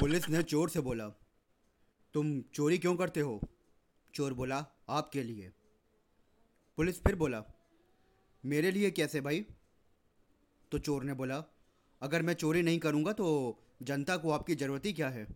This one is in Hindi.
पुलिस ने चोर से बोला, तुम चोरी क्यों करते हो? चोर बोला, आपके लिए. पुलिस फिर बोला, मेरे लिए कैसे भाई? तो चोर ने बोला, अगर मैं चोरी नहीं करूँगा तो जनता को आपकी ज़रूरत ही क्या है?